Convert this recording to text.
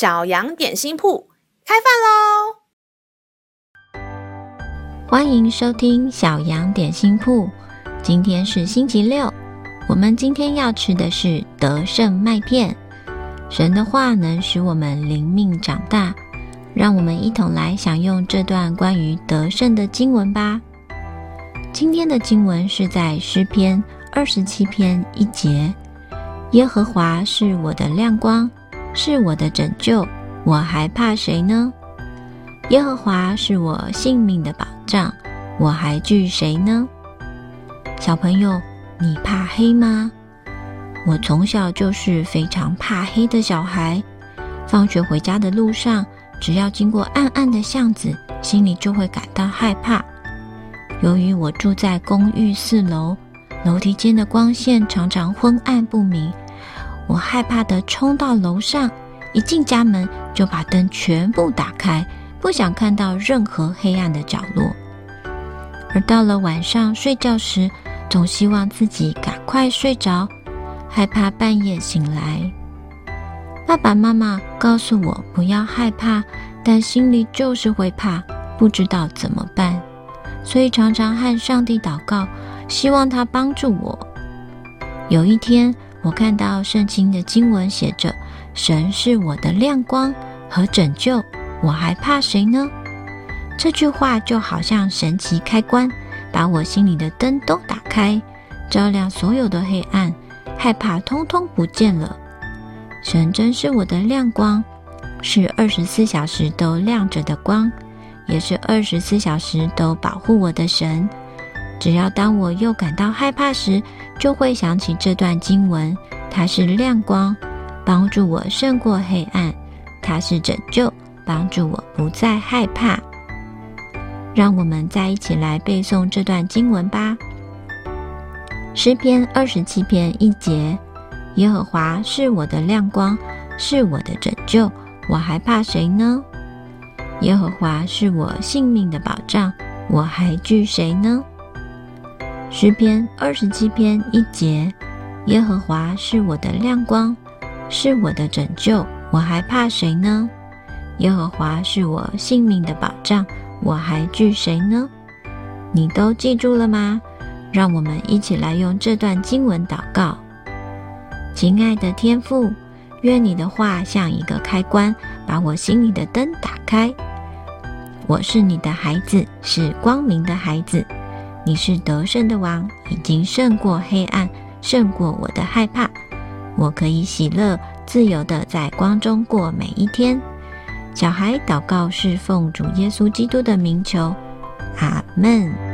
小羊点心铺开饭喽！欢迎收听小羊点心铺。今天是星期六，我们今天要吃的是得胜麦片。神的话能使我们灵命长大，让我们一同来享用这段关于得胜的经文吧。今天的经文是在诗篇二十七篇一节：“耶和华是我的亮光，是我的拯救，我还怕谁呢？耶和华是我性命的保障，我还惧谁呢？”小朋友，你怕黑吗？我从小就是非常怕黑的小孩。放学回家的路上，只要经过暗暗的巷子，心里就会感到害怕。由于我住在公寓四楼，楼梯间的光线常常昏暗不明，我害怕的冲到楼上，一进家门就把灯全部打开，不想看到任何黑暗的角落。而到了晚上睡觉时，总希望自己赶快睡着。害怕半夜醒来，爸爸妈妈告诉我不要害怕，但心里就是会怕，不知道怎么办，所以常常和上帝祷告，希望他帮助我。有一天，我看到圣经的经文写着：“神是我的亮光和拯救，我还怕谁呢？”这句话就好像神奇开关，把我心里的灯都打开，照亮所有的黑暗。害怕通通不见了。神真是我的亮光，是二十四小时都亮着的光，也是二十四小时都保护我的神。只要当我又感到害怕时，就会想起这段经文。它是亮光，帮助我胜过黑暗；它是拯救，帮助我不再害怕。让我们再一起来背诵这段经文吧。诗篇二十七篇一节：耶和华是我的亮光，是我的拯救，我还怕谁呢？耶和华是我性命的保障，我还惧谁呢？诗篇二十七篇一节：耶和华是我的亮光，是我的拯救，我还怕谁呢？耶和华是我性命的保障，我还惧谁呢？你都记住了吗？让我们一起来用这段经文祷告。亲爱的天父，愿你的话像一个开关，把我心里的灯打开。我是你的孩子，是光明的孩子。你是得胜的王，已经胜过黑暗，胜过我的害怕。我可以喜乐、自由的在光中过每一天。小孩祷告是奉主耶稣基督的名求，阿门。